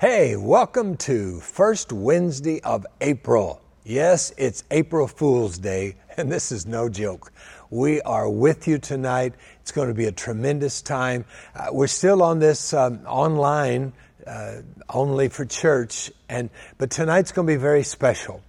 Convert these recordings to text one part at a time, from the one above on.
Hey, welcome to First Wednesday of April. Yes, it's April Fool's Day, and this is no joke. We are with you tonight. It's going to be a tremendous time. Uh, we're still on this um, online uh, only for church, and but tonight's going to be very special.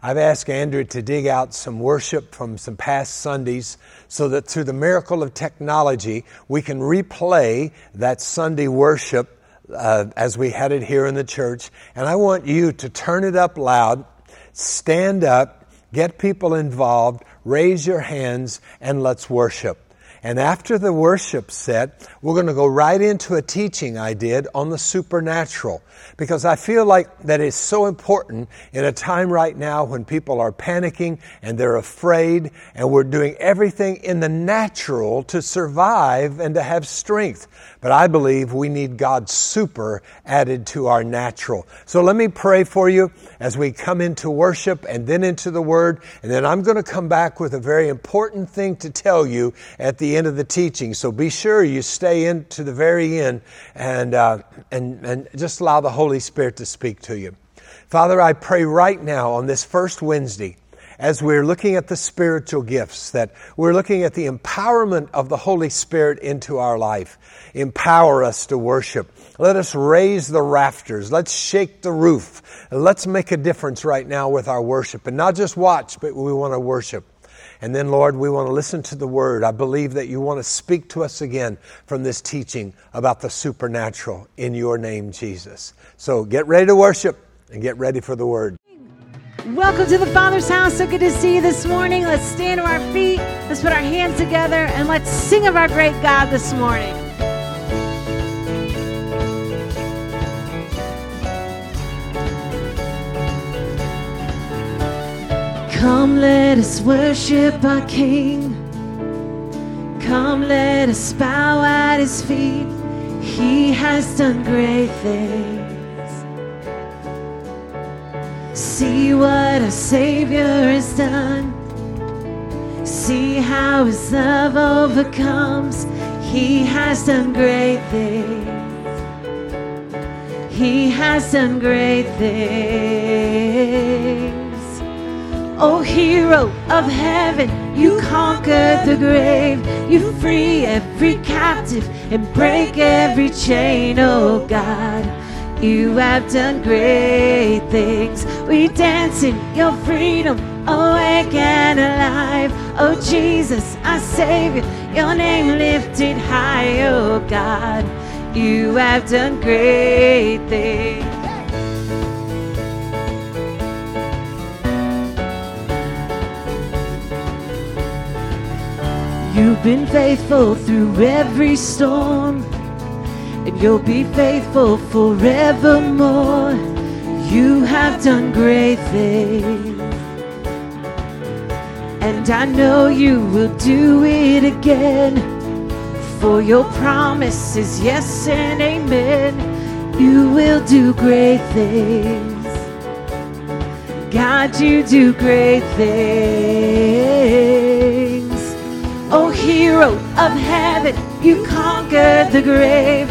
I've asked Andrew to dig out some worship from some past Sundays so that through the miracle of technology, we can replay that Sunday worship uh, as we had it here in the church. And I want you to turn it up loud, stand up, get people involved, raise your hands, and let's worship. And after the worship set, we're going to go right into a teaching I did on the supernatural. Because I feel like that is so important in a time right now when people are panicking and they're afraid and we're doing everything in the natural to survive and to have strength. But I believe we need God's super added to our natural. So let me pray for you as we come into worship and then into the Word. And then I'm going to come back with a very important thing to tell you at the end of the teaching. So be sure you stay in to the very end and, uh, and, and just allow the Holy Spirit to speak to you. Father, I pray right now on this first Wednesday as we're looking at the spiritual gifts, that we're looking at the empowerment of the Holy Spirit into our life. Empower us to worship. Let us raise the rafters. Let's shake the roof. Let's make a difference right now with our worship and not just watch, but we want to worship. And then, Lord, we want to listen to the word. I believe that you want to speak to us again from this teaching about the supernatural in your name, Jesus. So get ready to worship and get ready for the word. Welcome to the Father's house. So good to see you this morning. Let's stand to our feet. Let's put our hands together and let's sing of our great God this morning. Come, let us worship our King. Come, let us bow at his feet. He has done great things. See what our Savior has done. See how His love overcomes. He has done great things. He has done great things. Oh, hero of heaven, you conquered the grave. You free every captive and break every chain, oh God. You have done great things. We dance in your freedom, awake and alive. Oh Jesus, our Savior, your name lifted high, oh God. You have done great things. You've been faithful through every storm and you'll be faithful forevermore. You have done great things, and I know you will do it again. For your promise is yes and amen. You will do great things. God, you do great things. Oh, hero of heaven, you conquered the grave.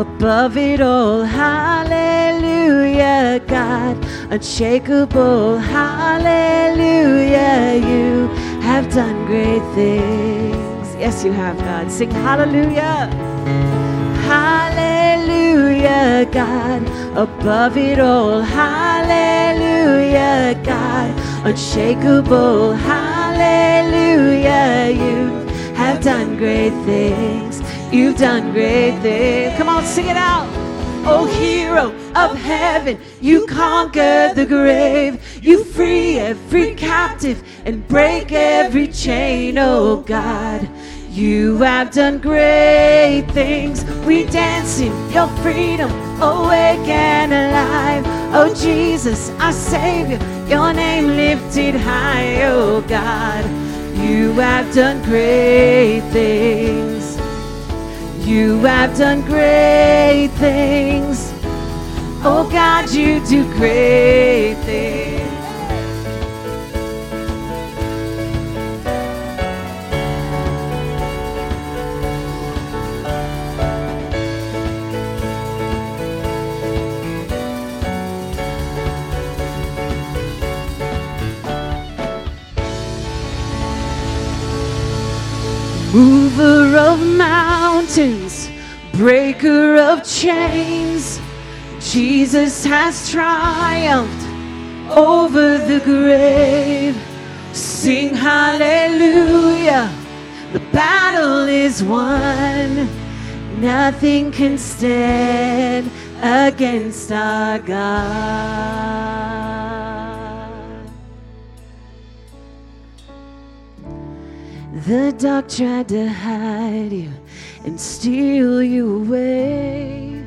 above it all. Hallelujah, God, unshakable. Hallelujah, you have done great things. Yes, you have, God. Sing hallelujah. Hallelujah, God, above it all. Hallelujah, God, unshakable. Hallelujah, you have done great things. You've done great things. Come on, sing it out. Oh, hero of heaven, you conquered the grave. You free every captive and break every chain, oh God. You have done great things. We dance in your freedom, awake and alive. Oh Jesus, our Savior, your name lifted high, oh God. You have done great things. You have done great things. Oh God, you do great things. Mover of mountains, breaker of chains, Jesus has triumphed over the grave. Sing hallelujah, the battle is won. Nothing can stand against our God. The dark tried to hide you and steal you away.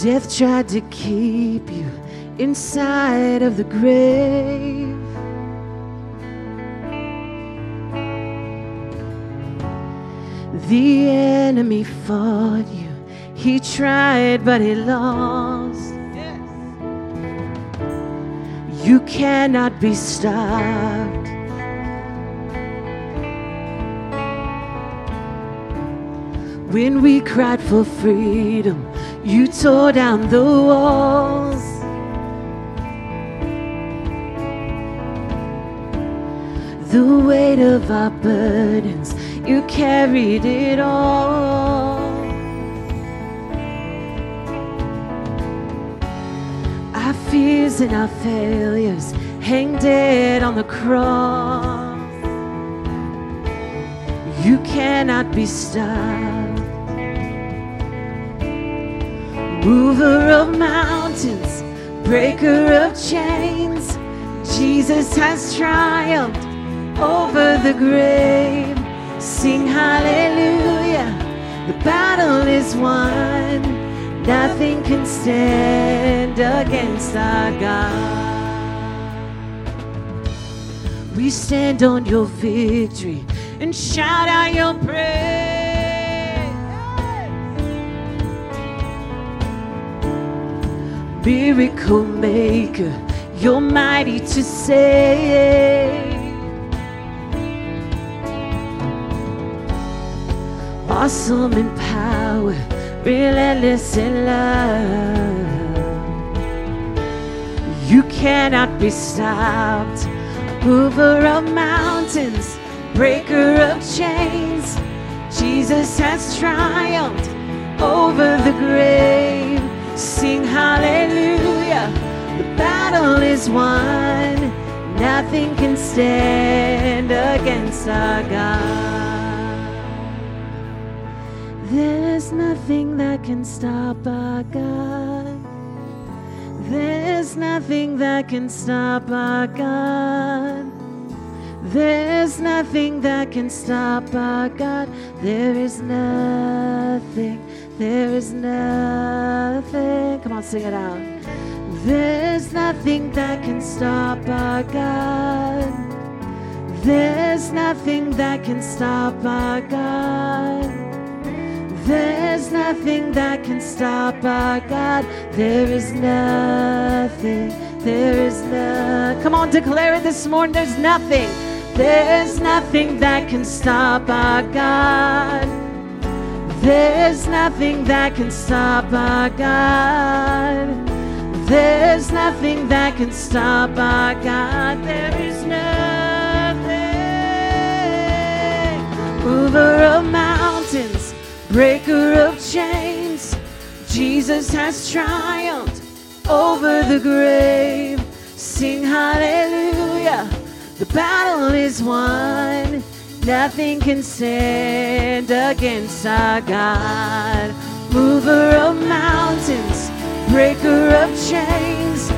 Death tried to keep you inside of the grave. The enemy fought you, he tried, but he lost. You cannot be stopped. When we cried for freedom, you tore down the walls. The weight of our burdens, you carried it all. Fears and our failures hang dead on the cross. You cannot be stopped. Mover of mountains, breaker of chains, Jesus has triumphed over the grave. Sing hallelujah, the battle is won. Nothing can stand against our God. We stand on your victory and shout out your praise. Miracle maker, you're mighty to save. Awesome in power, relentless in love. You cannot be stopped. Mover of mountains, breaker of chains. Jesus has triumphed over the grave. Sing hallelujah. The battle is won. Nothing can stand against our God. There's nothing that can stop our God. There's nothing that can stop our God. There's nothing that can stop our God. There is nothing. There is nothing. Come on, sing it out. There's nothing that can stop our God. There's nothing that can stop our God. There's nothing that can stop our God. There is nothing. There is no. Come on, declare it this morning. There's nothing. There's nothing that can stop our God. There's nothing that can stop our God. There's nothing that can stop our God. There is nothing. Breaker of chains. Jesus has triumphed over the grave. Sing hallelujah. The battle is won. Nothing can stand against our God. Mover of mountains, breaker of chains.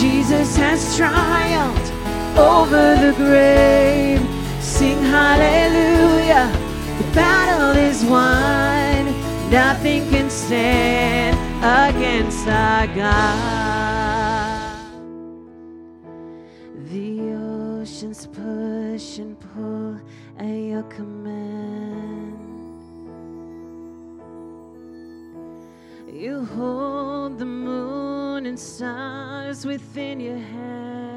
Jesus has triumphed over the grave. Sing hallelujah, the battle is won. Nothing can stand against our God. The oceans push and pull at your command. You hold the moon and stars within your hands.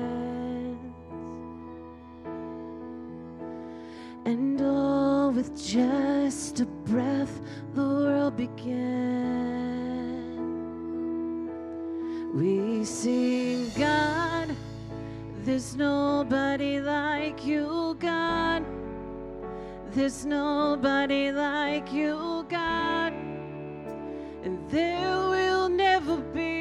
And all with just a breath, the world began. We sing, God, there's nobody like you, God. There's nobody like you, God. And there will never be.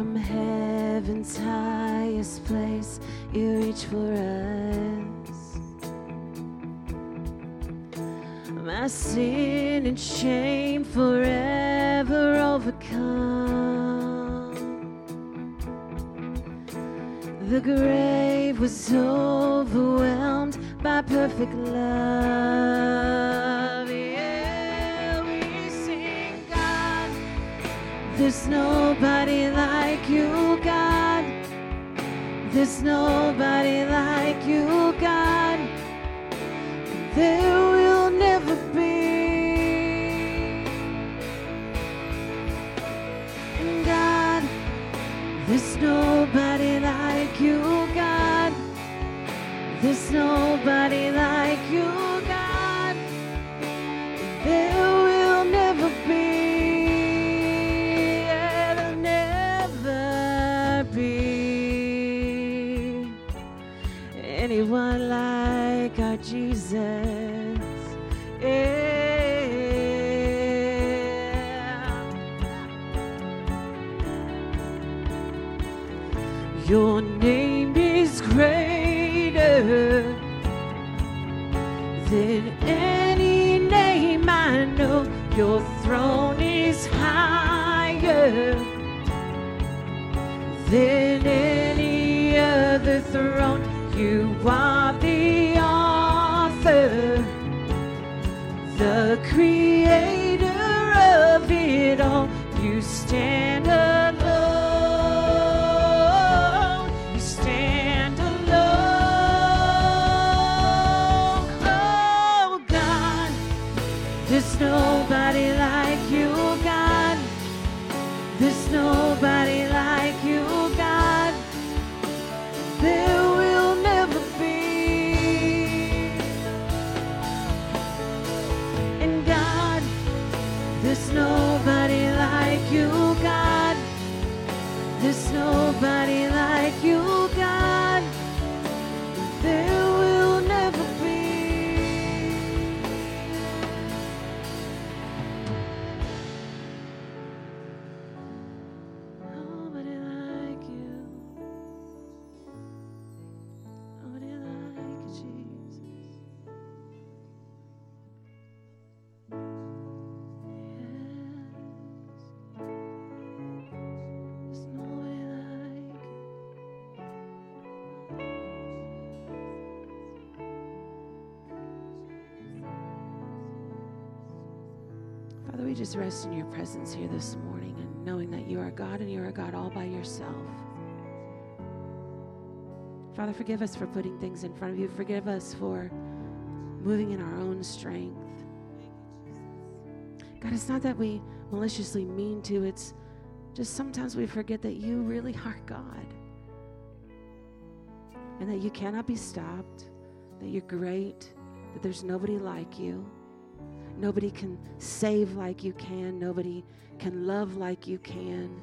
From heaven's highest place, you reach for us. My sin and shame forever overcome. The grave was overwhelmed by perfect love. There's nobody like you, God. There's nobody like you, God. There will never be. And God, there's nobody like you, God. There's nobody like there's nobody like you, God. There's nobody rest in your presence here this morning and knowing that you are God and you are God all by yourself. Father, forgive us for putting things in front of you. Forgive us for moving in our own strength. God, it's not that we maliciously mean to, it's just sometimes we forget that you really are God and that you cannot be stopped, that you're great, that there's nobody like you. Nobody can save like you can. Nobody can love like you can.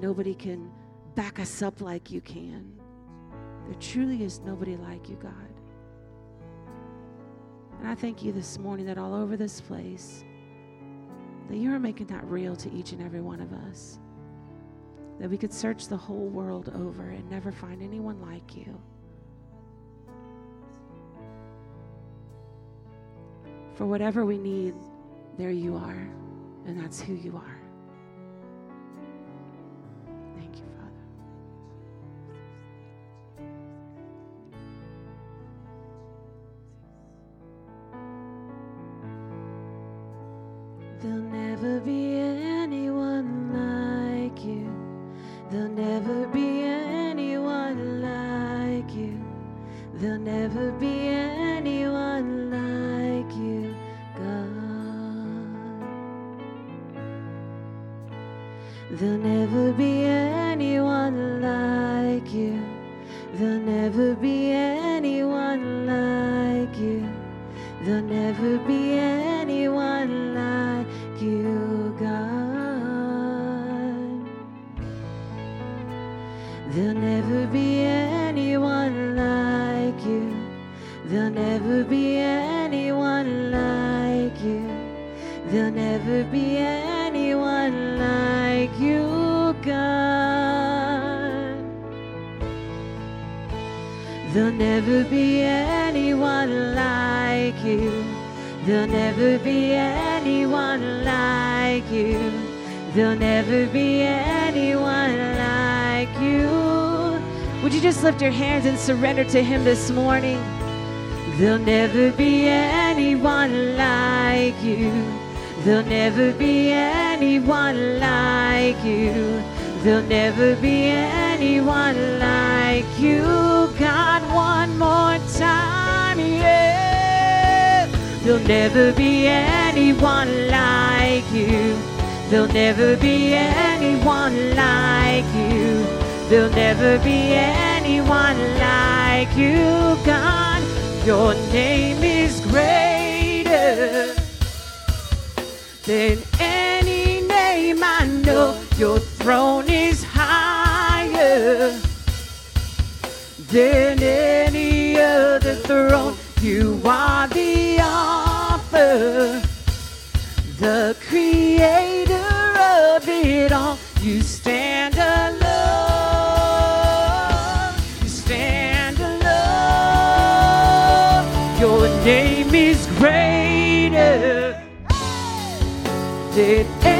Nobody can back us up like you can. There truly is nobody like you, God. And I thank you this morning that all over this place, that you are making that real to each and every one of us. That we could search the whole world over and never find anyone like you. For whatever we need, there you are, and that's who you are. Surrender to Him this morning? There'll never be anyone like you. There'll never be anyone like you. There'll never be anyone like you. God, one more time, yeah. There'll never be anyone like you. There'll never be anyone like you. There'll never be anyone like you, God. Your name is greater than any name I know. Your throne is higher than any other throne. You are the author, the creator of it all. You stand than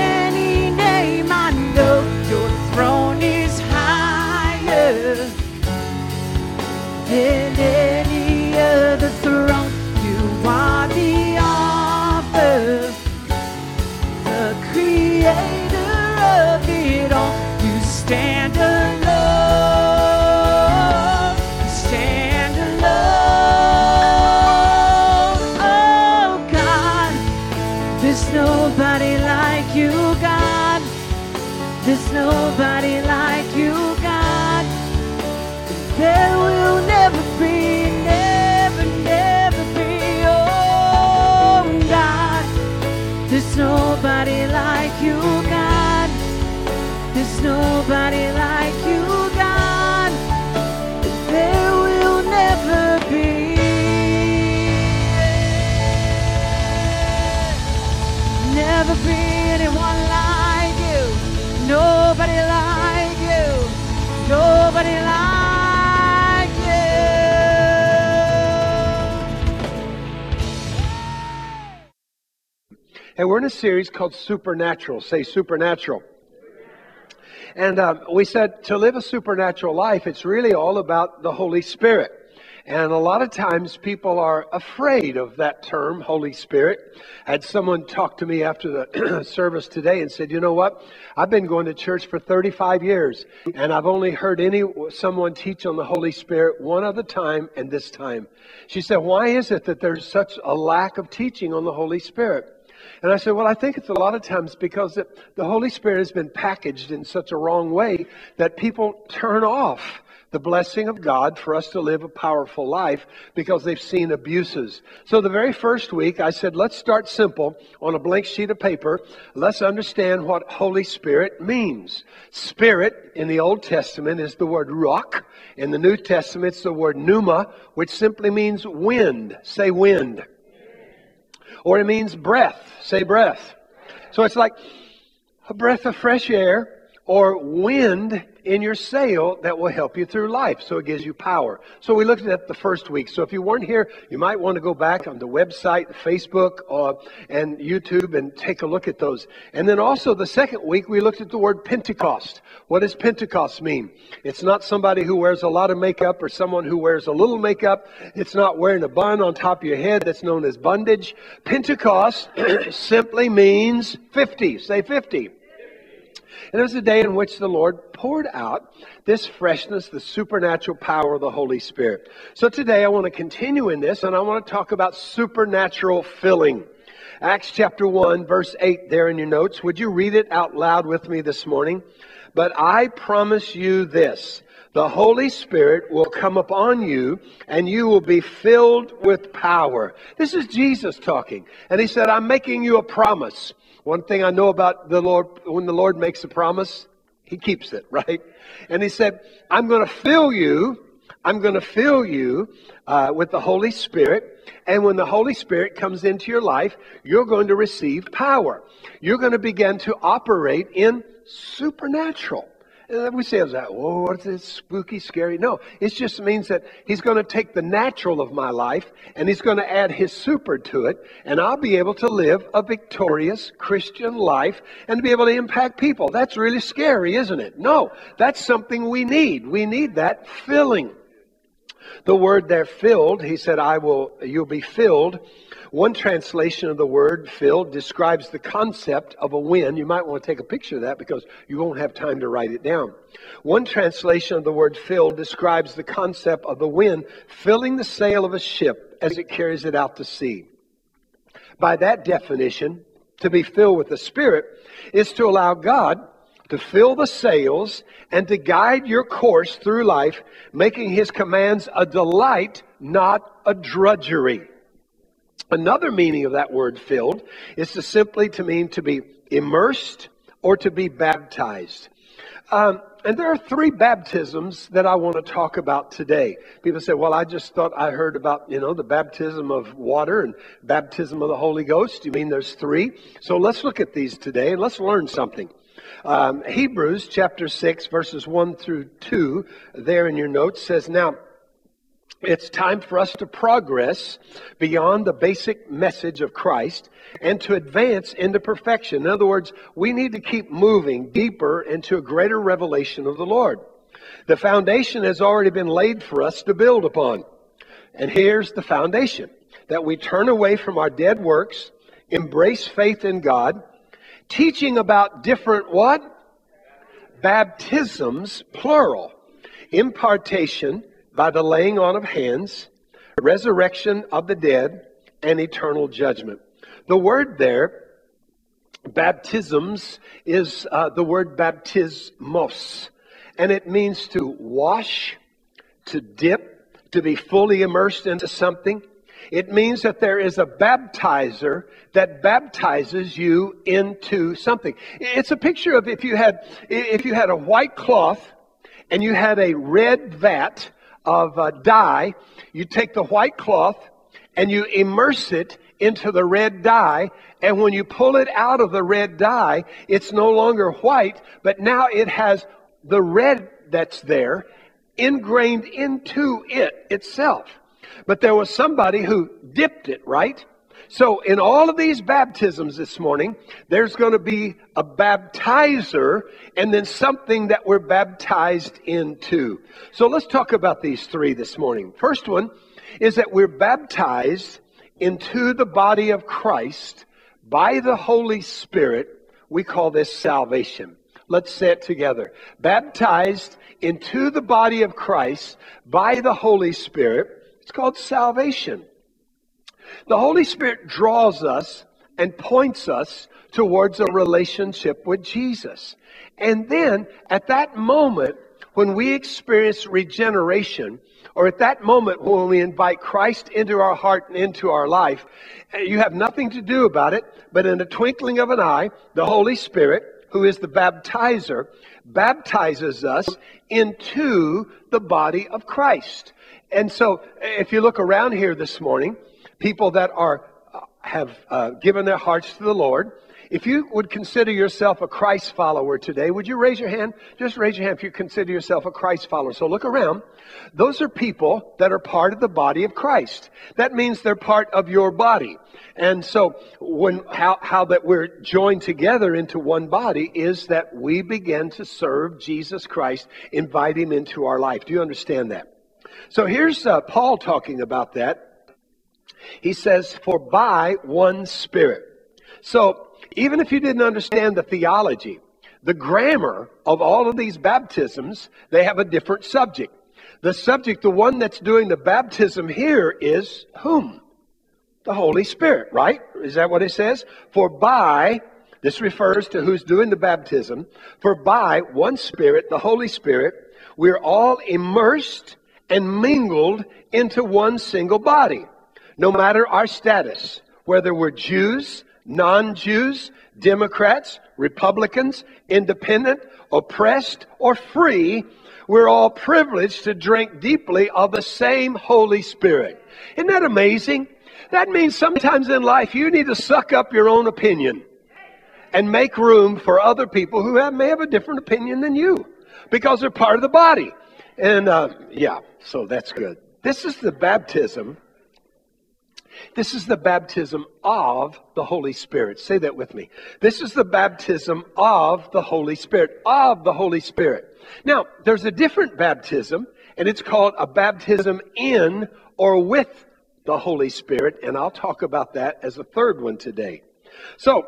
And we're in a series called Supernatural. Say supernatural. And um, we said to live a supernatural life, it's really all about the Holy Spirit. And a lot of times people are afraid of that term, Holy Spirit. I had someone talk to me after the service today and said, you know what? I've been going to church for 35 years and I've only heard any, someone teach on the Holy Spirit one other time and this time. She said, why is it that there's such a lack of teaching on the Holy Spirit? And I said, well, I think it's a lot of times because the, the Holy Spirit has been packaged in such a wrong way that people turn off the blessing of God for us to live a powerful life because they've seen abuses. So the very first week, I said, let's start simple on a blank sheet of paper. Let's understand what Holy Spirit means. Spirit in the Old Testament is the word ruach. In the New Testament, it's the word pneuma, which simply means wind. Say wind. Or it means breath. Say breath. So it's like a breath of fresh air or wind in your sail that will help you through life. So it gives you power. So we looked at the first week. So if you weren't here, you might want to go back on the website, Facebook, uh, and YouTube and take a look at those. And then also the second week, we looked at the word Pentecost. What does Pentecost mean? It's not somebody who wears a lot of makeup or someone who wears a little makeup. It's not wearing a bun on top of your head that's known as bondage. Pentecost simply means 50. Say 50. And it was a day in which the Lord poured out this freshness, the supernatural power of the Holy Spirit. So today I want to continue in this and I want to talk about supernatural filling. Acts chapter 1, verse 8, there in your notes. Would you read it out loud with me this morning? But I promise you this the Holy Spirit will come upon you and you will be filled with power. This is Jesus talking. And he said, I'm making you a promise. One thing I know about the Lord, when the Lord makes a promise, he keeps it, right? And he said, I'm going to fill you, I'm going to fill you uh, with the Holy Spirit. And when the Holy Spirit comes into your life, you're going to receive power. You're going to begin to operate in supernatural. We say, that, whoa, what's this spooky, scary? No, it just means that he's going to take the natural of my life and he's going to add his super to it, and I'll be able to live a victorious Christian life and be able to impact people. That's really scary, isn't it? No, that's something we need. We need that filling. The word there, filled, he said, I will, you'll be filled one translation of the word filled describes the concept of a wind. You might want to take a picture of that because you won't have time to write it down. One translation of the word filled describes the concept of the wind filling the sail of a ship as it carries it out to sea. By that definition, to be filled with the Spirit is to allow God to fill the sails and to guide your course through life, making his commands a delight, not a drudgery. Another meaning of that word filled is to simply to mean to be immersed or to be baptized. Um, and there are three baptisms that I want to talk about today. People say, well, I just thought I heard about, you know, the baptism of water and baptism of the Holy Ghost. You mean there's three? So let's look at these today and let's learn something. Um, Hebrews chapter 6, verses 1 through 2, there in your notes says, Now, it's time for us to progress beyond the basic message of Christ and to advance into perfection. In other words, we need to keep moving deeper into a greater revelation of the Lord. The foundation has already been laid for us to build upon. And here's the foundation that we turn away from our dead works, embrace faith in God, teaching about different what? Baptisms, plural, impartation, by the laying on of hands, resurrection of the dead, and eternal judgment. The word there, baptisms, is uh, the word baptismos, and it means to wash, to dip, to be fully immersed into something. It means that there is a baptizer that baptizes you into something. It's a picture of if you had if you had a white cloth and you had a red vat of uh, dye, you take the white cloth and you immerse it into the red dye. And when you pull it out of the red dye, it's no longer white, but now it has the red that's there ingrained into it itself. But there was somebody who dipped it, right? So, in all of these baptisms this morning, there's going to be a baptizer and then something that we're baptized into. So, let's talk about these three this morning. First one is that we're baptized into the body of Christ by the Holy Spirit. We call this salvation. Let's say it together. Baptized into the body of Christ by the Holy Spirit. It's called salvation. The Holy Spirit draws us and points us towards a relationship with Jesus. And then at that moment, when we experience regeneration, or at that moment when we invite Christ into our heart and into our life, eh, you have nothing to do about it, but in a twinkling of an eye, the Holy Spirit, who is the baptizer, baptizes us into the body of Christ. And so, if you look around here this morning, people that are uh, have uh, given their hearts to the Lord, if you would consider yourself a Christ follower today, would you raise your hand? Just raise your hand if you consider yourself a Christ follower. So look around. Those are people that are part of the body of Christ. That means they're part of your body. And so when, how, how that we're joined together into one body is that we begin to serve Jesus Christ, invite him into our life. Do you understand that? So here's uh, Paul talking about that. He says, for by one spirit. So even if you didn't understand the theology, the grammar of all of these baptisms, they have a different subject. The subject, the one that's doing the baptism here is whom? The Holy Spirit, right? Is that what it says? For by, this refers to who's doing the baptism, for by one Spirit, the Holy Spirit, we're all immersed and mingled into one single body, no matter our status, whether we're Jews, non Jews, Democrats, Republicans, independent, oppressed, or free, we're all privileged to drink deeply of the same Holy Spirit. Isn't that amazing? That means sometimes in life you need to suck up your own opinion and make room for other people who have, may have a different opinion than you because they're part of the body. And uh, yeah, so that's good. This is the baptism this is the baptism of the Holy Spirit. Say that with me. This is the baptism of the Holy Spirit. Of the Holy Spirit. Now, there's a different baptism, and it's called a baptism in or with the Holy Spirit, and I'll talk about that as a third one today. So,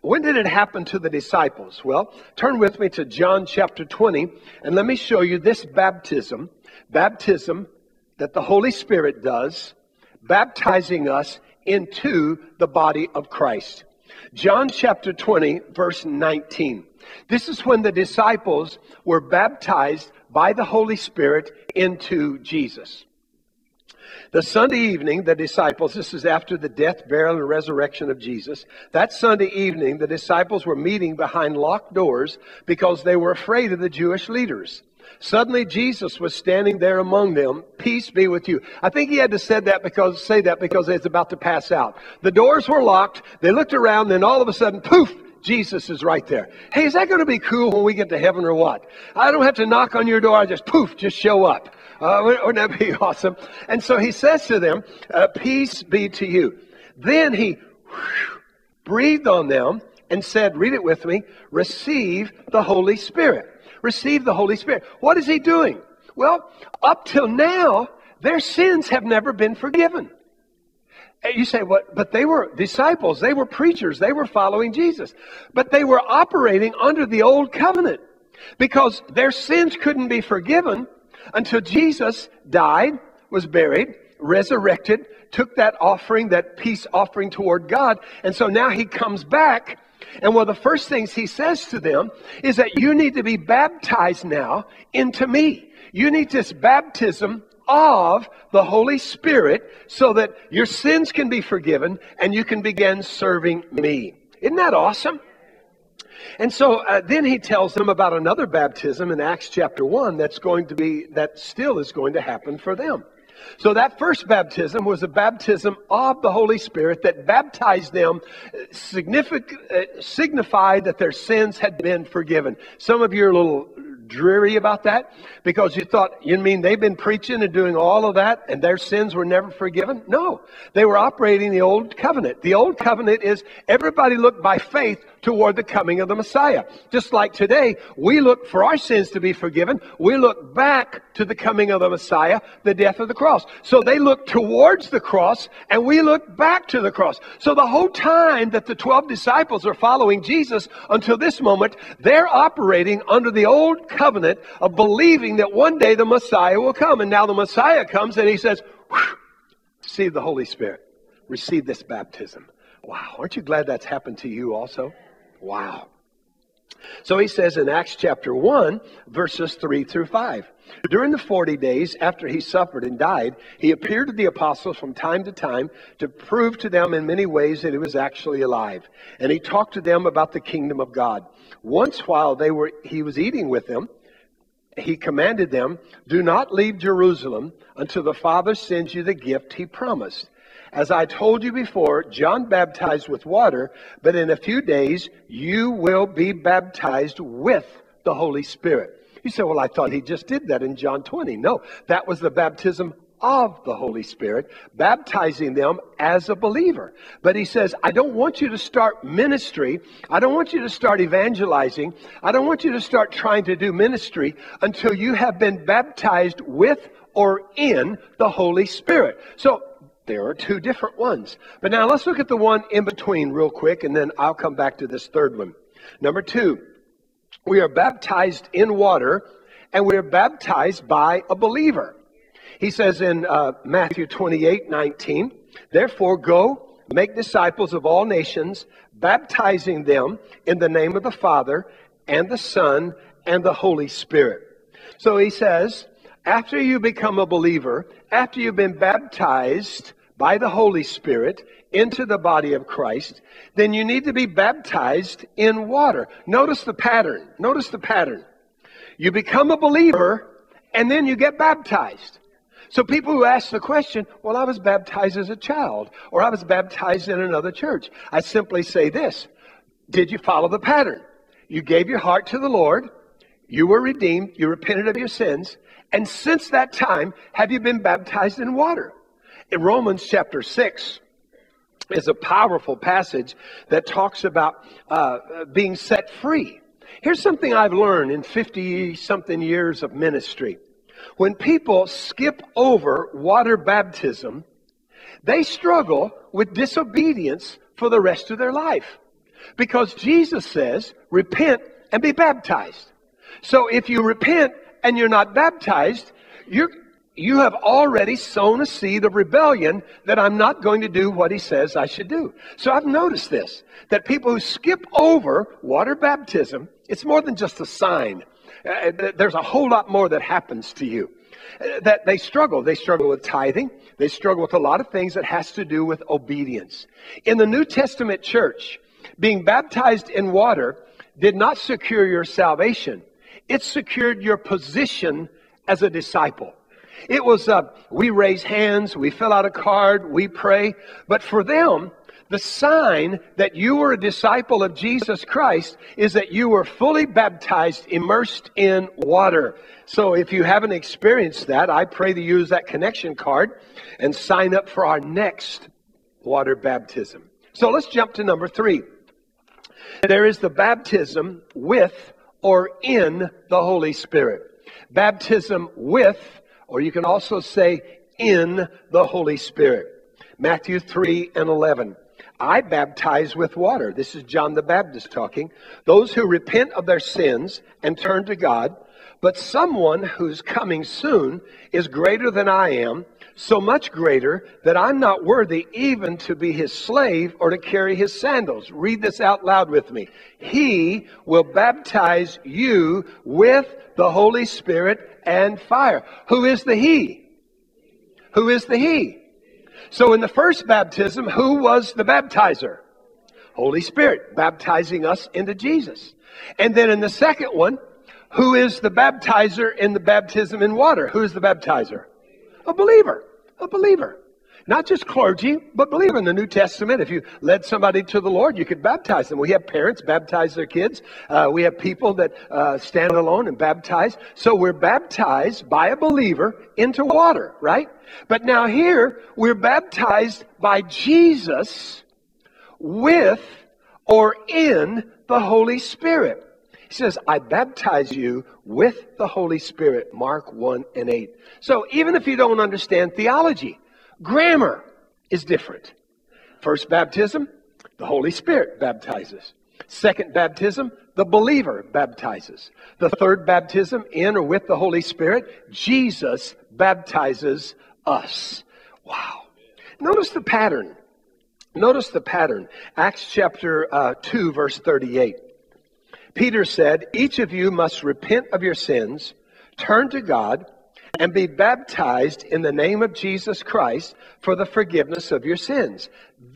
when did it happen to the disciples? Well, turn with me to John chapter 20, and let me show you this baptism. Baptism that the Holy Spirit does baptizing us into the body of Christ. John chapter 20, verse 19. This is when the disciples were baptized by the Holy Spirit into Jesus. The Sunday evening, the disciples, this is after the death, burial, and resurrection of Jesus. That Sunday evening, the disciples were meeting behind locked doors because they were afraid of the Jewish leaders. Suddenly Jesus was standing there among them. Peace be with you. I think he had to say that because say that because it's about to pass out. The doors were locked. They looked around, then all of a sudden, poof, Jesus is right there. Hey, is that going to be cool when we get to heaven or what? I don't have to knock on your door. I just poof, just show up. Uh, wouldn't that be awesome? And so he says to them, uh, peace be to you. Then he whew, breathed on them and said, read it with me, receive the Holy Spirit receive the Holy Spirit. What is he doing? Well, up till now, their sins have never been forgiven. You say, what? But they were disciples. They were preachers. They were following Jesus. But they were operating under the old covenant because their sins couldn't be forgiven until Jesus died, was buried, resurrected, took that offering, that peace offering toward God. And so now he comes back and one of the first things he says to them is that you need to be baptized now into me. You need this baptism of the Holy Spirit so that your sins can be forgiven and you can begin serving me. Isn't that awesome? And so uh, then he tells them about another baptism in Acts chapter 1 that's going to be, that still is going to happen for them. So that first baptism was a baptism of the Holy Spirit that baptized them, uh, signified that their sins had been forgiven. Some of you are a little dreary about that because you thought, you mean they've been preaching and doing all of that and their sins were never forgiven? No. They were operating the old covenant. The old covenant is everybody looked by faith toward the coming of the Messiah. Just like today, we look for our sins to be forgiven. We look back to the coming of the Messiah, the death of the cross. So they look towards the cross and we look back to the cross. So the whole time that the 12 disciples are following Jesus until this moment, they're operating under the old covenant of believing that one day the Messiah will come. And now the Messiah comes and he says, receive the Holy Spirit. Receive this baptism. Wow. Aren't you glad that's happened to you also? Wow. So he says in Acts chapter 1, verses 3 through 5. During the 40 days after he suffered and died, he appeared to the apostles from time to time to prove to them in many ways that he was actually alive. And he talked to them about the kingdom of God. Once while they were, he was eating with them, he commanded them, Do not leave Jerusalem until the Father sends you the gift he promised. As I told you before, John baptized with water, but in a few days you will be baptized with the Holy Spirit. You say, well, I thought he just did that in John 20. No, that was the baptism of the Holy Spirit, baptizing them as a believer. But he says, I don't want you to start ministry. I don't want you to start evangelizing. I don't want you to start trying to do ministry until you have been baptized with or in the Holy Spirit. So there are two different ones. But now let's look at the one in between real quick, and then I'll come back to this third one. Number two, we are baptized in water, and we are baptized by a believer. He says in uh, Matthew 28 19, Therefore, go make disciples of all nations, baptizing them in the name of the Father, and the Son, and the Holy Spirit. So he says, after you become a believer, after you've been baptized by the Holy Spirit into the body of Christ, then you need to be baptized in water. Notice the pattern. Notice the pattern. You become a believer and then you get baptized. So people who ask the question, well, I was baptized as a child or I was baptized in another church. I simply say this. Did you follow the pattern? You gave your heart to the Lord. You were redeemed. You repented of your sins. And since that time, have you been baptized in water? In Romans chapter 6 is a powerful passage that talks about uh, being set free. Here's something I've learned in 50 something years of ministry. When people skip over water baptism, they struggle with disobedience for the rest of their life. Because Jesus says, repent and be baptized. So if you repent and you're not baptized, you're, you have already sown a seed of rebellion that I'm not going to do what he says I should do. So I've noticed this, that people who skip over water baptism, it's more than just a sign. Uh, there's a whole lot more that happens to you. Uh, that they struggle. They struggle with tithing. They struggle with a lot of things that has to do with obedience. In the New Testament church, being baptized in water did not secure your salvation. It secured your position as a disciple. It was, uh, we raise hands, we fill out a card, we pray. But for them, the sign that you were a disciple of Jesus Christ is that you were fully baptized, immersed in water. So if you haven't experienced that, I pray to use that connection card and sign up for our next water baptism. So let's jump to number three. There is the baptism with or in the Holy Spirit. Baptism with or you can also say in the Holy Spirit. Matthew 3 and 11. I baptize with water. This is John the Baptist talking. Those who repent of their sins and turn to God, but someone who's coming soon is greater than I am, so much greater that I'm not worthy even to be his slave or to carry his sandals. Read this out loud with me. He will baptize you with the Holy Spirit and fire. Who is the He? Who is the He? So in the first baptism, who was the baptizer? Holy Spirit, baptizing us into Jesus. And then in the second one, who is the baptizer in the baptism in water? Who is the baptizer? A believer. A believer. Not just clergy, but believe in the New Testament. If you led somebody to the Lord, you could baptize them. We have parents baptize their kids. Uh, we have people that uh, stand alone and baptize. So we're baptized by a believer into water, right? But now here, we're baptized by Jesus with or in the Holy Spirit. He says, I baptize you with the Holy Spirit, Mark 1 and 8. So even if you don't understand theology, Grammar is different. First baptism, the Holy Spirit baptizes. Second baptism, the believer baptizes. The third baptism, in or with the Holy Spirit, Jesus baptizes us. Wow. Notice the pattern. Notice the pattern. Acts chapter uh, 2, verse 38. Peter said, Each of you must repent of your sins, turn to God, and be baptized in the name of Jesus Christ for the forgiveness of your sins.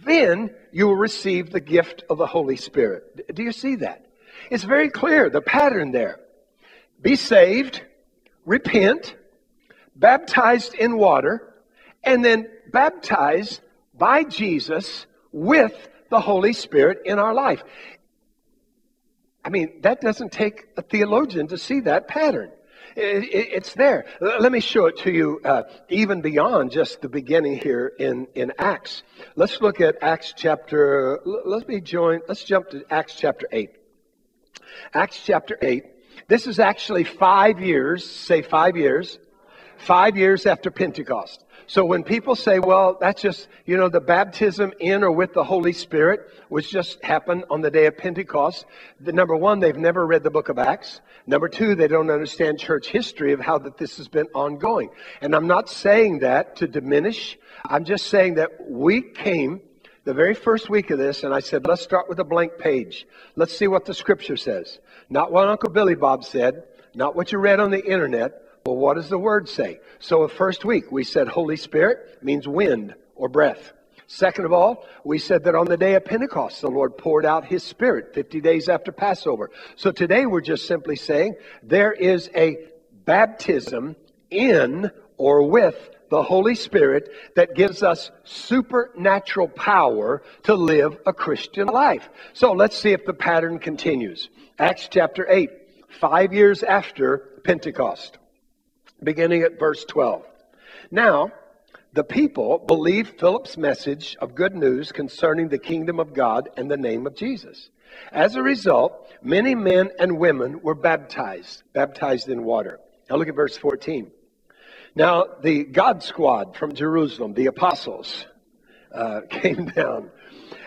Then you will receive the gift of the Holy Spirit. Do you see that? It's very clear, the pattern there. Be saved, repent, baptized in water, and then baptized by Jesus with the Holy Spirit in our life. I mean, that doesn't take a theologian to see that pattern. It's there. Let me show it to you uh, even beyond just the beginning here in, in Acts. Let's look at Acts chapter, let me join, let's jump to Acts chapter 8. Acts chapter 8. This is actually five years, say five years, five years after Pentecost. So when people say, well, that's just, you know, the baptism in or with the Holy Spirit, which just happened on the day of Pentecost, the, number one, they've never read the book of Acts. Number two, they don't understand church history of how that this has been ongoing. And I'm not saying that to diminish. I'm just saying that we came the very first week of this and I said, let's start with a blank page. Let's see what the scripture says. Not what Uncle Billy Bob said, not what you read on the internet, well, what does the word say? So, the first week we said Holy Spirit means wind or breath. Second of all, we said that on the day of Pentecost, the Lord poured out His Spirit 50 days after Passover. So today we're just simply saying there is a baptism in or with the Holy Spirit that gives us supernatural power to live a Christian life. So let's see if the pattern continues. Acts chapter 8, five years after Pentecost beginning at verse 12. Now, the people believed Philip's message of good news concerning the kingdom of God and the name of Jesus. As a result, many men and women were baptized, baptized in water. Now look at verse 14. Now, the God squad from Jerusalem, the apostles, uh, came down,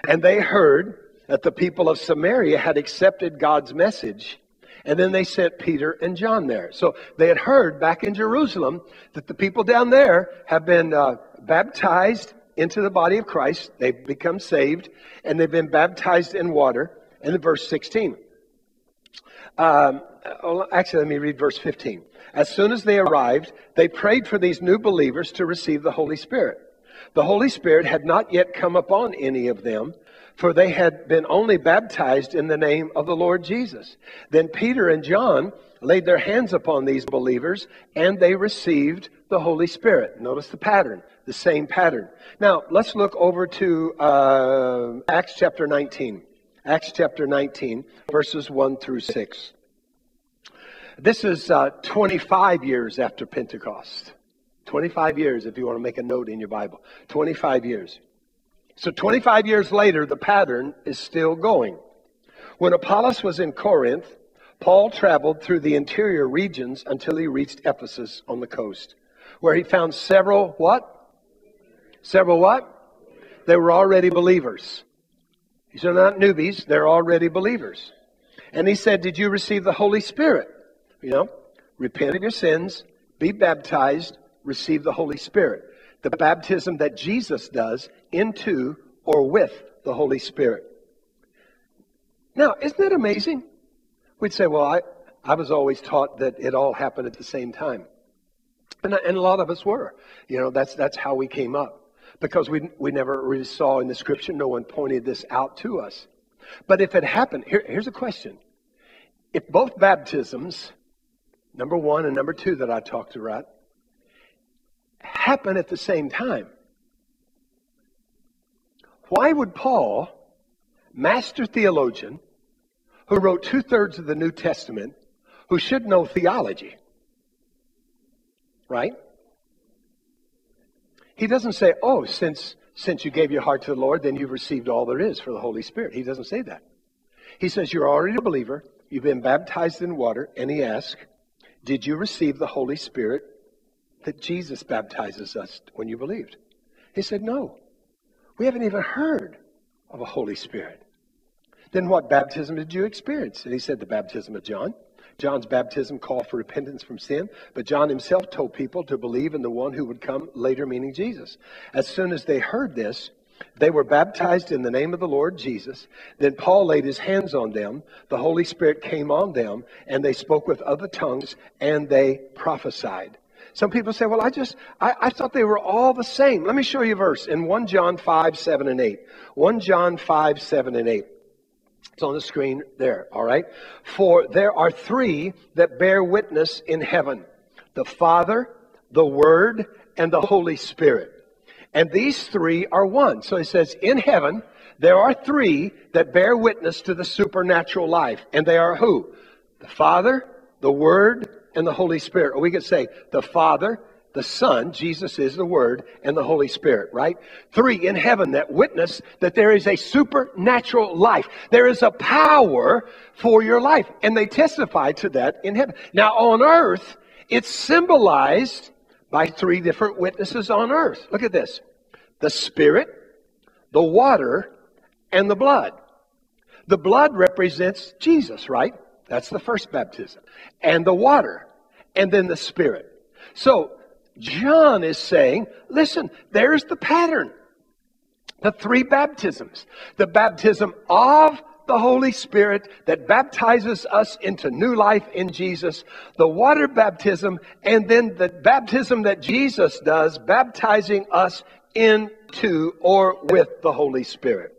and they heard that the people of Samaria had accepted God's message and then they sent Peter and John there. So they had heard back in Jerusalem that the people down there have been uh, baptized into the body of Christ. They've become saved, and they've been baptized in water. And in verse 16. Um, actually, let me read verse 15. As soon as they arrived, they prayed for these new believers to receive the Holy Spirit. The Holy Spirit had not yet come upon any of them, for they had been only baptized in the name of the Lord Jesus. Then Peter and John laid their hands upon these believers and they received the Holy Spirit. Notice the pattern, the same pattern. Now, let's look over to uh, Acts chapter 19. Acts chapter 19, verses 1 through 6. This is uh, 25 years after Pentecost. 25 years, if you want to make a note in your Bible. 25 years. So 25 years later, the pattern is still going. When Apollos was in Corinth, Paul traveled through the interior regions until he reached Ephesus on the coast, where he found several what? Several what? They were already believers. These are not newbies, they're already believers. And he said, Did you receive the Holy Spirit? You know, repent of your sins, be baptized, receive the Holy Spirit the baptism that Jesus does into or with the Holy Spirit. Now, isn't that amazing? We'd say, well, I, I was always taught that it all happened at the same time. And, and a lot of us were. You know, that's, that's how we came up. Because we, we never really saw in the scripture, no one pointed this out to us. But if it happened, here, here's a question. If both baptisms, number one and number two that I talked about, happen at the same time. Why would Paul, master theologian, who wrote two thirds of the New Testament, who should know theology, right? He doesn't say, oh, since, since you gave your heart to the Lord, then you've received all there is for the Holy Spirit. He doesn't say that. He says, you're already a believer, you've been baptized in water, and he asks, did you receive the Holy Spirit that Jesus baptizes us when you believed? He said, No. We haven't even heard of a Holy Spirit. Then what baptism did you experience? And he said, The baptism of John. John's baptism called for repentance from sin, but John himself told people to believe in the one who would come later, meaning Jesus. As soon as they heard this, They were baptized in the name of the Lord Jesus. Then Paul laid his hands on them. The Holy Spirit came on them, and they spoke with other tongues, and they prophesied. Some people say, well, I just, I, I thought they were all the same. Let me show you a verse in 1 John 5, 7, and 8. 1 John 5, 7, and 8. It's on the screen there, all right? For there are three that bear witness in heaven the Father, the Word, and the Holy Spirit. And these three are one. So he says, in heaven, there are three that bear witness to the supernatural life. And they are who? The Father, the Word, and the Holy Spirit. Or we could say the Father, the Son, Jesus is the Word, and the Holy Spirit, right? Three in heaven that witness that there is a supernatural life. There is a power for your life. And they testify to that in heaven. Now on earth, it's symbolized by three different witnesses on earth. Look at this. The Spirit, the water, and the blood. The blood represents Jesus, right? That's the first baptism. And the water. And then the Spirit. So, John is saying, listen, there's the pattern. The three baptisms. The baptism of the Holy Spirit that baptizes us into new life in Jesus, the water baptism, and then the baptism that Jesus does, baptizing us into or with the Holy Spirit.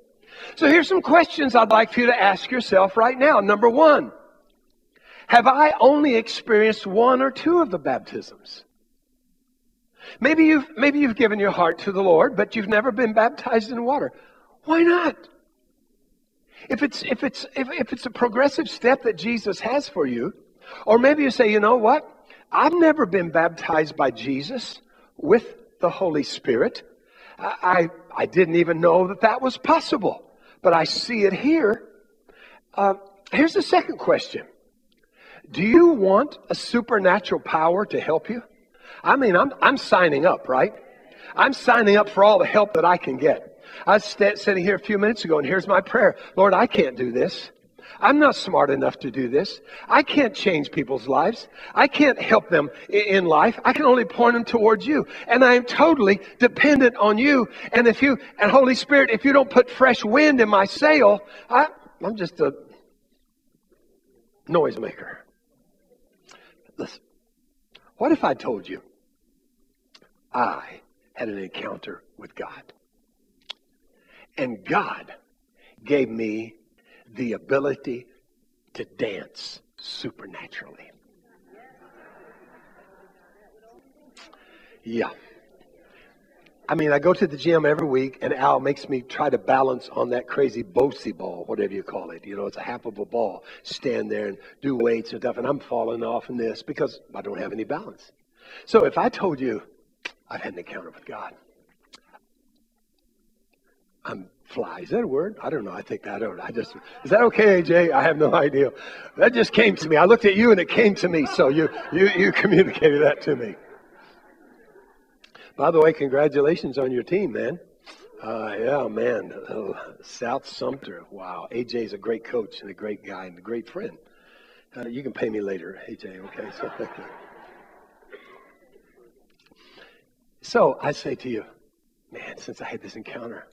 So here's some questions I'd like for you to ask yourself right now. Number one, have I only experienced one or two of the baptisms? Maybe you've, maybe you've given your heart to the Lord, but you've never been baptized in water. Why not? If it's, if it's, if, if it's a progressive step that Jesus has for you, or maybe you say, you know what? I've never been baptized by Jesus with the Holy Spirit. I, I, I didn't even know that that was possible, but I see it here. Uh, here's the second question Do you want a supernatural power to help you? I mean, I'm, I'm signing up, right? I'm signing up for all the help that I can get. I was sitting here a few minutes ago, and here's my prayer Lord, I can't do this. I'm not smart enough to do this. I can't change people's lives. I can't help them in life. I can only point them towards you. And I am totally dependent on you. And if you, and Holy Spirit, if you don't put fresh wind in my sail, I, I'm just a noisemaker. What if I told you I had an encounter with God? And God gave me the ability to dance supernaturally. Yeah. I mean, I go to the gym every week, and Al makes me try to balance on that crazy Bosu ball, whatever you call it. You know, it's a half of a ball. Stand there and do weights and stuff, and I'm falling off in this because I don't have any balance. So if I told you I've had an encounter with God, I'm fly. Is that a word? I don't know. I think that out. I just is that okay, AJ? I have no idea. That just came to me. I looked at you and it came to me. So you you you communicated that to me. By the way, congratulations on your team, man. Uh, yeah, man. Oh, South Sumter. Wow. AJ's a great coach and a great guy and a great friend. Uh, you can pay me later, AJ. Okay. So. So I say to you, man, since I had this encounter,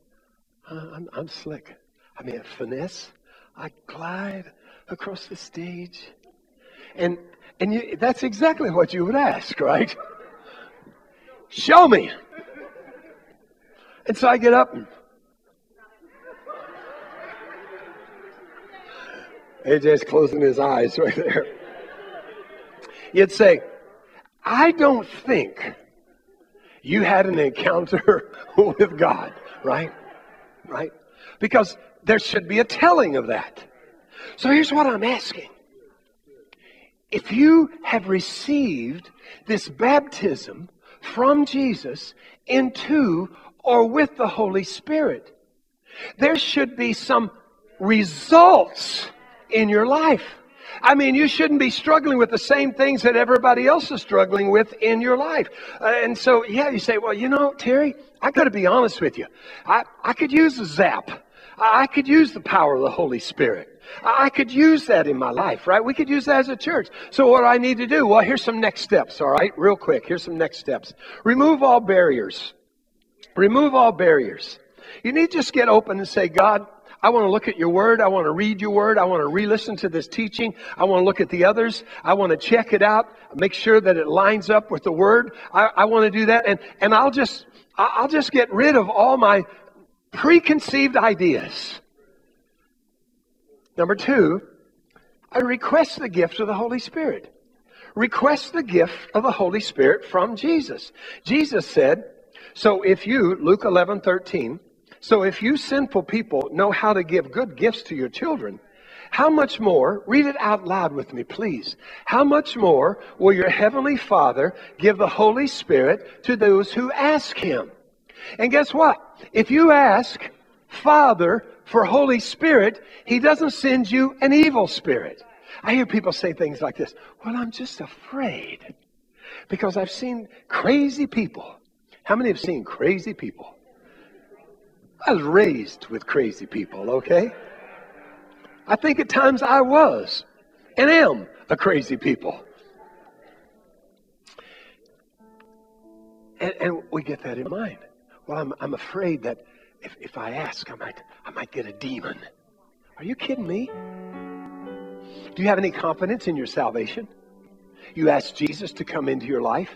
I'm, I'm slick. I mean, finesse. I glide across the stage. And, and you, that's exactly what you would ask, right? Show me. And so I get up and AJ's closing his eyes right there. You'd say, I don't think you had an encounter with God, right? right? Because there should be a telling of that. So here's what I'm asking. If you have received this baptism from Jesus into or with the Holy Spirit, there should be some results in your life. I mean, you shouldn't be struggling with the same things that everybody else is struggling with in your life. Uh, and so, yeah, you say, well, you know, Terry, I got to be honest with you. I, I could use a zap. I could use the power of the Holy Spirit. I could use that in my life, right? We could use that as a church. So what do I need to do? Well, here's some next steps, all right? Real quick. Here's some next steps. Remove all barriers. Remove all barriers. You need to just get open and say, God, I want to look at your word. I want to read your word. I want to re-listen to this teaching. I want to look at the others. I want to check it out, make sure that it lines up with the word. I, I want to do that. And, and I'll just, I'll just get rid of all my preconceived ideas. Number two, I request the gift of the Holy Spirit. Request the gift of the Holy Spirit from Jesus. Jesus said, so if you, Luke 11, 13, so if you sinful people know how to give good gifts to your children, how much more, read it out loud with me, please. How much more will your heavenly Father give the Holy Spirit to those who ask Him? And guess what? If you ask Father for Holy Spirit, He doesn't send you an evil spirit. I hear people say things like this Well, I'm just afraid because I've seen crazy people. How many have seen crazy people? I was raised with crazy people, okay? I think at times I was and am a crazy people. And, and we get that in mind. Well, I'm, I'm afraid that if, if I ask, I might, I might get a demon. Are you kidding me? Do you have any confidence in your salvation? You asked Jesus to come into your life?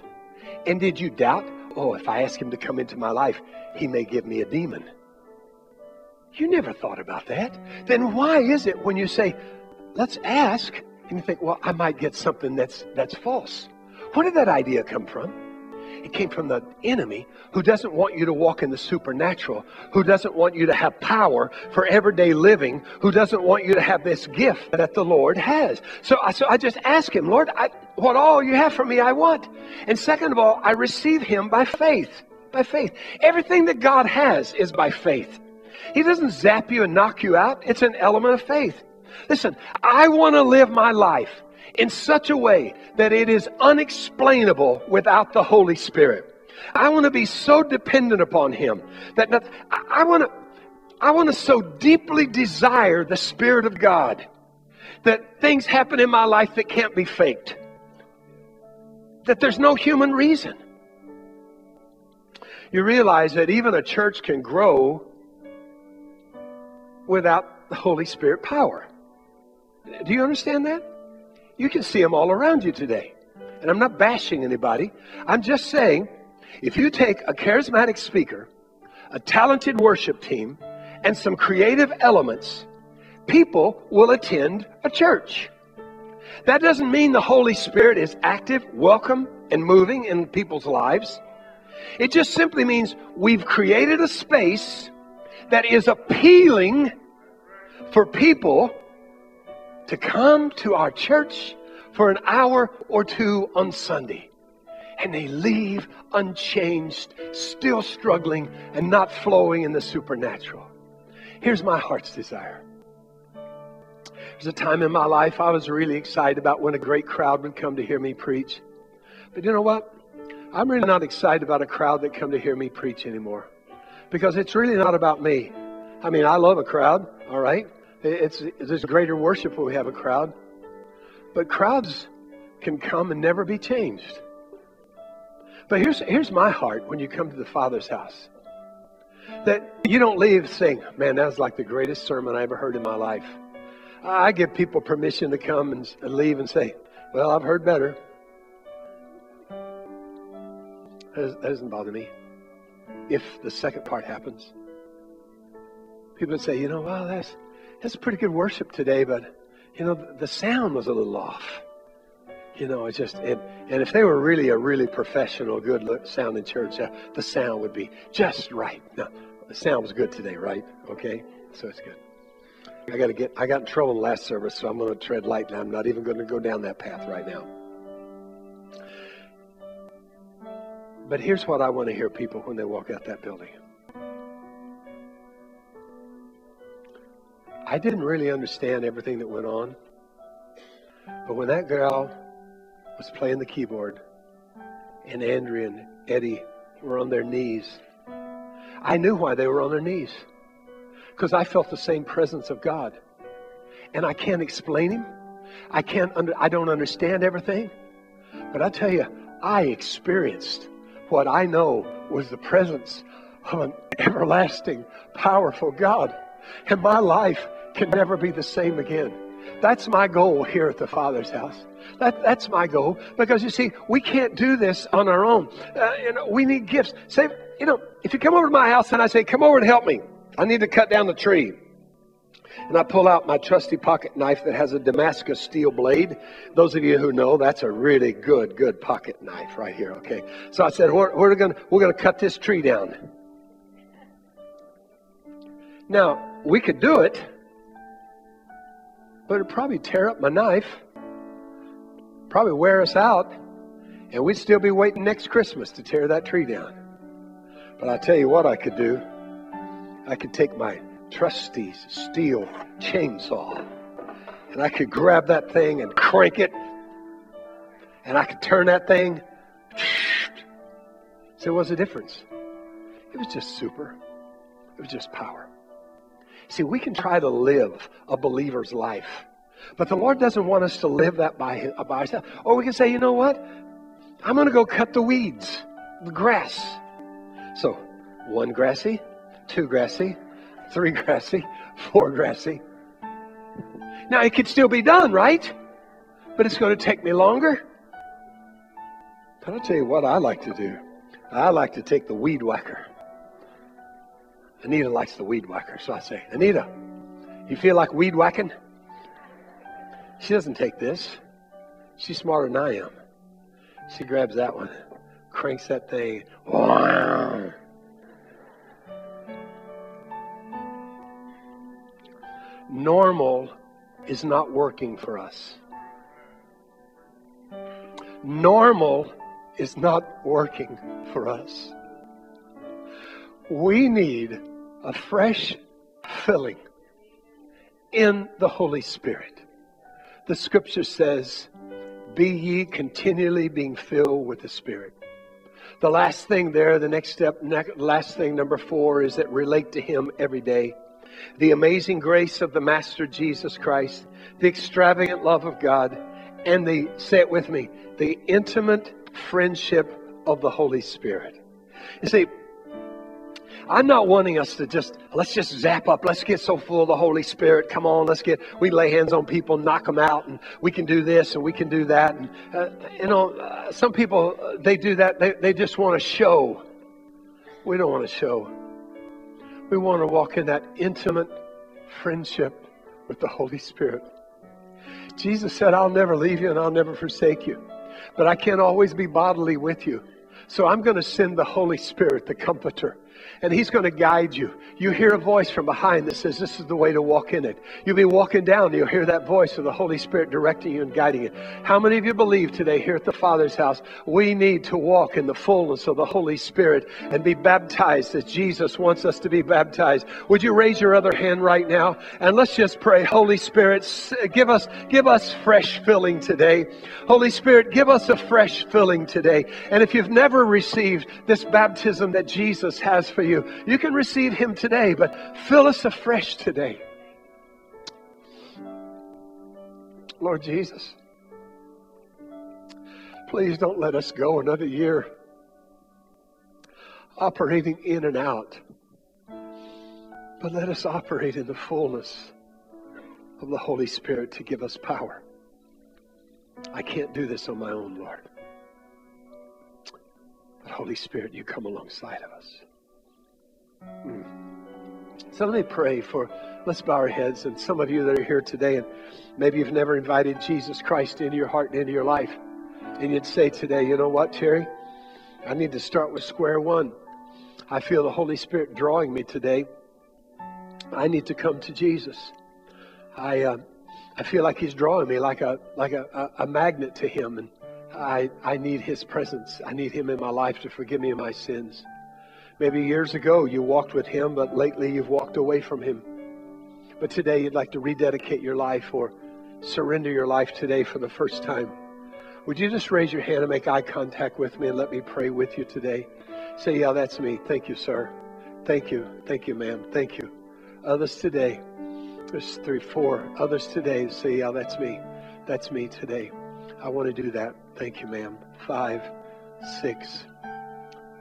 And did you doubt, oh, if I ask him to come into my life, he may give me a demon? You never thought about that. Then why is it when you say, let's ask, and you think, well, I might get something that's, that's false? Where did that idea come from? It came from the enemy who doesn't want you to walk in the supernatural, who doesn't want you to have power for everyday living, who doesn't want you to have this gift that the Lord has. So I, so I just ask him, Lord, I, what all you have for me, I want. And second of all, I receive him by faith. By faith. Everything that God has is by faith. He doesn't zap you and knock you out. It's an element of faith. Listen, I want to live my life in such a way that it is unexplainable without the Holy Spirit. I want to be so dependent upon Him that not, I, I want to, I want to so deeply desire the Spirit of God that things happen in my life that can't be faked. That there's no human reason. You realize that even a church can grow without the Holy Spirit power. Do you understand that? You can see them all around you today. And I'm not bashing anybody. I'm just saying if you take a charismatic speaker, a talented worship team, and some creative elements, people will attend a church. That doesn't mean the Holy Spirit is active, welcome, and moving in people's lives. It just simply means we've created a space that is appealing for people to come to our church for an hour or two on Sunday. And they leave unchanged, still struggling and not flowing in the supernatural. Here's my heart's desire. There's a time in my life I was really excited about when a great crowd would come to hear me preach. But you know what? I'm really not excited about a crowd that come to hear me preach anymore. Because it's really not about me. I mean, I love a crowd, all right? It's, there's greater worship when we have a crowd. But crowds can come and never be changed. But here's, here's my heart when you come to the Father's house. That you don't leave saying, man, that was like the greatest sermon I ever heard in my life. I give people permission to come and, and leave and say, well, I've heard better. That doesn't bother me if the second part happens. People say, you know, well, that's, that's pretty good worship today, but, you know, the sound was a little off. You know, it's just, and, and if they were really a really professional, good look, sounding church, uh, the sound would be just right. No, the sound was good today, right? Okay? So it's good. I got to get, I got in trouble in the last service, so I'm going to tread lightly. I'm not even going to go down that path right now. But here's what I want to hear people when they walk out that building. I didn't really understand everything that went on. But when that girl was playing the keyboard and Andrea and Eddie were on their knees, I knew why they were on their knees. Because I felt the same presence of God. And I can't explain him. I can't under, I don't understand everything. But I tell you, I experienced what I know was the presence of an everlasting, powerful God. And my life can never be the same again. That's my goal here at the Father's house. That, that's my goal because you see, we can't do this on our own. Uh, you know, we need gifts. Say, you know, if you come over to my house and I say, "Come over and help me," I need to cut down the tree. And I pull out my trusty pocket knife that has a Damascus steel blade. Those of you who know, that's a really good, good pocket knife right here. Okay. So I said, we're, we're going we're gonna cut this tree down. Now, we could do it, but it'd probably tear up my knife, probably wear us out, and we'd still be waiting next Christmas to tear that tree down. But I tell you what I could do. I could take my trusty steel chainsaw. And I could grab that thing and crank it. And I could turn that thing. So what's the difference? It was just super. It was just power. See, we can try to live a believer's life. But the Lord doesn't want us to live that by, uh, by ourselves. Or we can say, you know what? I'm going to go cut the weeds, the grass. So, one grassy, two grassy, three grassy, four grassy. Now, it could still be done, right? But it's going to take me longer. But I'll tell you what I like to do. I like to take the weed whacker. Anita likes the weed whacker, so I say, Anita, you feel like weed whacking? She doesn't take this. She's smarter than I am. She grabs that one, cranks that thing. Normal is not working for us. Normal is not working for us. We need a fresh filling in the Holy Spirit. The scripture says, Be ye continually being filled with the Spirit. The last thing there, the next step, last thing, number four, is that relate to Him every day the amazing grace of the Master Jesus Christ, the extravagant love of God, and the, say it with me, the intimate friendship of the Holy Spirit. You see, I'm not wanting us to just, let's just zap up. Let's get so full of the Holy Spirit. Come on, let's get, we lay hands on people, knock them out, and we can do this and we can do that. And, uh, you know, uh, some people, uh, they do that. They, they just want to show. We don't want to show. We want to walk in that intimate friendship with the Holy Spirit. Jesus said, I'll never leave you and I'll never forsake you. But I can't always be bodily with you. So I'm going to send the Holy Spirit, the Comforter and He's going to guide you. You hear a voice from behind that says, This is the way to walk in it. You'll be walking down, you'll hear that voice of the Holy Spirit directing you and guiding you. How many of you believe today here at the Father's house we need to walk in the fullness of the Holy Spirit and be baptized as Jesus wants us to be baptized? Would you raise your other hand right now? And let's just pray, Holy Spirit, give us, give us fresh filling today. Holy Spirit, give us a fresh filling today. And if you've never received this baptism that Jesus has for you. You can receive Him today, but fill us afresh today. Lord Jesus, please don't let us go another year operating in and out, but let us operate in the fullness of the Holy Spirit to give us power. I can't do this on my own, Lord. But Holy Spirit, you come alongside of us. So let me pray for, let's bow our heads. And some of you that are here today, and maybe you've never invited Jesus Christ into your heart and into your life. And you'd say today, you know what, Terry? I need to start with square one. I feel the Holy Spirit drawing me today. I need to come to Jesus. I, uh, I feel like He's drawing me like a like a, a, a magnet to Him, and I I need His presence. I need Him in my life to forgive me of my sins. Maybe years ago you walked with Him, but lately you've walked away from Him. But today you'd like to rededicate your life or surrender your life today for the first time. Would you just raise your hand and make eye contact with me and let me pray with you today? Say, yeah, that's me. Thank you, sir. Thank you. Thank you, ma'am. Thank you. Others today. There's three, four. Others today say, yeah, that's me. That's me today. I want to do that. Thank you, ma'am. Five, six.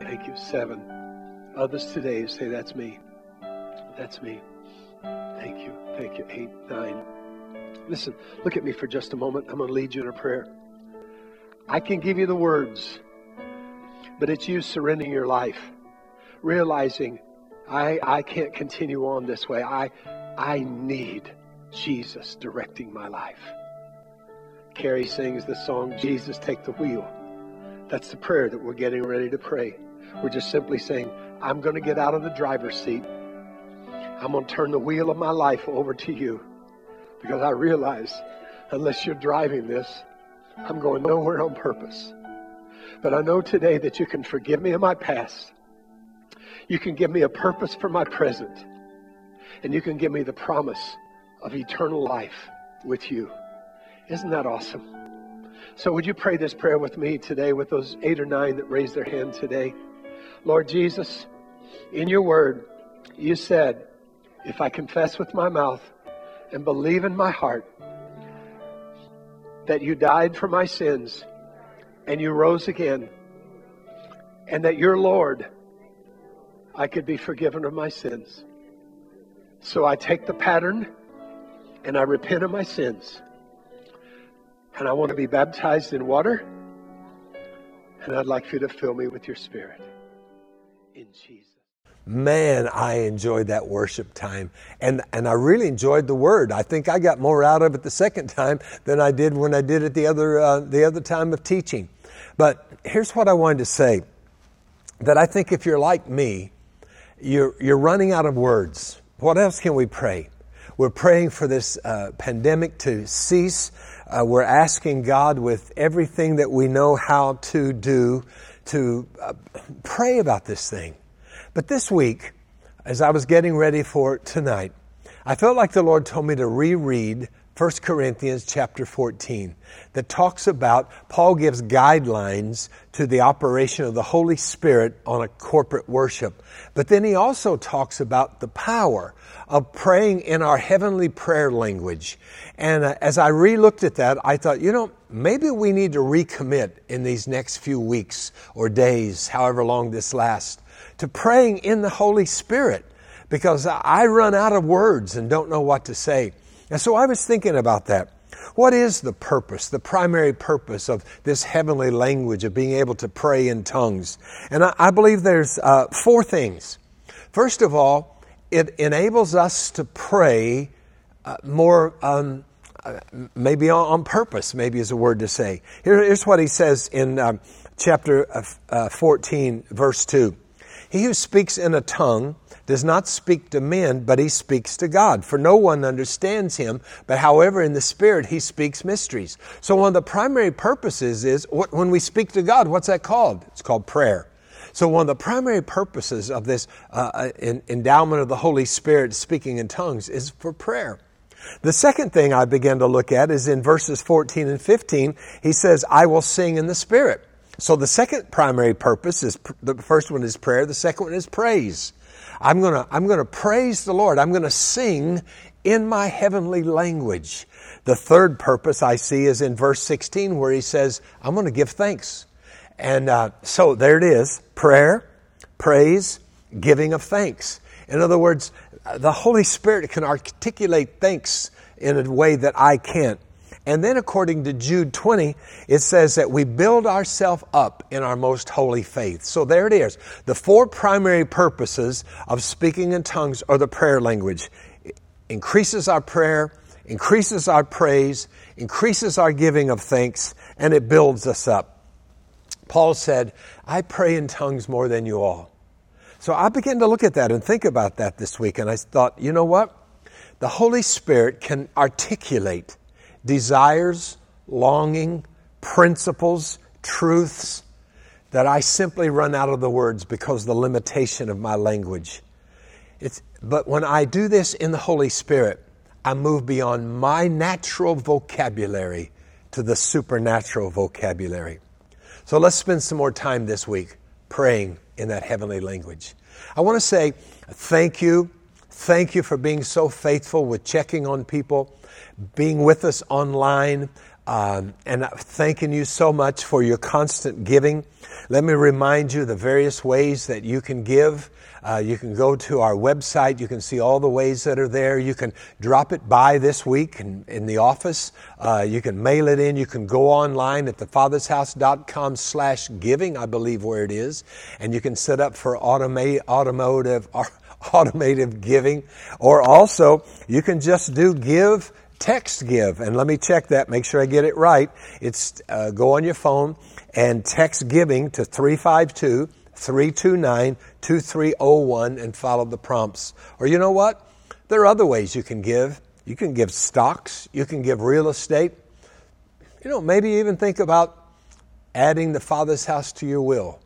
Thank you. Seven Others today say, That's me. That's me. Thank you. Thank you. Eight, nine. Listen, look at me for just a moment. I'm going to lead you in a prayer. I can give you the words, but it's you surrendering your life, realizing I, I can't continue on this way. I, I need Jesus directing my life. Carrie sings the song, Jesus, Take the Wheel. That's the prayer that we're getting ready to pray. We're just simply saying, I'm going to get out of the driver's seat. I'm going to turn the wheel of my life over to you because I realize unless you're driving this, I'm going nowhere on purpose. But I know today that you can forgive me of my past. You can give me a purpose for my present. And you can give me the promise of eternal life with you. Isn't that awesome? So, would you pray this prayer with me today with those eight or nine that raised their hand today? Lord Jesus, in your word, you said, if I confess with my mouth and believe in my heart that you died for my sins and you rose again, and that you're Lord, I could be forgiven of my sins. So I take the pattern and I repent of my sins. And I want to be baptized in water. And I'd like you to fill me with your spirit. In Jesus. Man, I enjoyed that worship time. And, and I really enjoyed the word. I think I got more out of it the second time than I did when I did it the other, uh, the other time of teaching. But here's what I wanted to say that I think if you're like me, you're, you're running out of words. What else can we pray? We're praying for this uh, pandemic to cease. Uh, we're asking God with everything that we know how to do to uh, pray about this thing. But this week, as I was getting ready for tonight, I felt like the Lord told me to reread 1 Corinthians chapter 14 that talks about Paul gives guidelines to the operation of the Holy Spirit on a corporate worship. But then he also talks about the power of praying in our heavenly prayer language. And uh, as I re-looked at that, I thought, you know, maybe we need to recommit in these next few weeks or days, however long this lasts, to praying in the Holy Spirit because I run out of words and don't know what to say. And so I was thinking about that. What is the purpose, the primary purpose of this heavenly language of being able to pray in tongues? And I, I believe there's uh, four things. First of all, it enables us to pray uh, more, um, uh, maybe on, on, purpose, maybe is a word to say. Here, here's what he says in um, chapter uh, 14, verse 2. He who speaks in a tongue does not speak to men, but he speaks to God. For no one understands him, but however, in the Spirit, he speaks mysteries. So, one of the primary purposes is when we speak to God, what's that called? It's called prayer. So, one of the primary purposes of this uh, uh endowment of the Holy Spirit speaking in tongues is for prayer. The second thing I began to look at is in verses 14 and 15. He says, I will sing in the Spirit. So the second primary purpose is the first one is prayer, the second one is praise. I'm going to I'm going to praise the Lord. I'm going to sing in my heavenly language. The third purpose I see is in verse 16 where he says, I'm going to give thanks. And uh, so there it is prayer, praise, giving of thanks. In other words, the Holy Spirit can articulate thanks in a way that I can't. And then according to Jude 20, it says that we build ourselves up in our most holy faith. So there it is. The four primary purposes of speaking in tongues are the prayer language. It increases our prayer, increases our praise, increases our giving of thanks, and it builds us up. Paul said, I pray in tongues more than you all. So I began to look at that and think about that this week, and I thought, you know what? The Holy Spirit can articulate desires, longing, principles, truths that I simply run out of the words because of the limitation of my language. It's, but when I do this in the Holy Spirit, I move beyond my natural vocabulary to the supernatural vocabulary. So let's spend some more time this week praying in that heavenly language. I want to say thank you. Thank you for being so faithful with checking on people being with us online. um, and thanking you so much for your constant giving. Let me remind you the various ways that you can give. Uh, you can go to our website. You can see all the ways that are there. You can drop it by this week in, in the office. Uh, you can mail it in. You can go online at thefathershouse.com slash giving, I believe where it is. And you can set up for automa- automotive, automated giving. Or also, you can just do give text give. And let me check that, make sure I get it right. It's uh, go on your phone and text giving to 352 329 2301 and follow the prompts. Or you know what? There are other ways you can give. You can give stocks, you can give real estate. You know, maybe even think about adding the Father's house to your will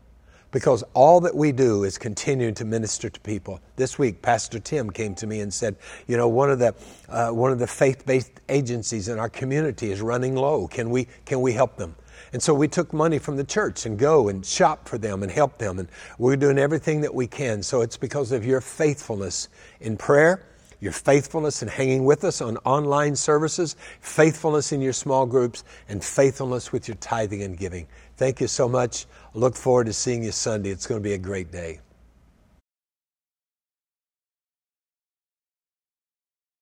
because all that we do is continue to minister to people. This week, Pastor Tim came to me and said, "You know, one of the uh, one of the faith-based agencies in our community is running low. Can we can we help them?" And so we took money from the church and go and shop for them and help them, and we're doing everything that we can. So it's because of your faithfulness in prayer your faithfulness in hanging with us on online services, faithfulness in your small groups, and faithfulness with your tithing and giving. Thank you so much. I look forward to seeing you Sunday. It's going to be a great day.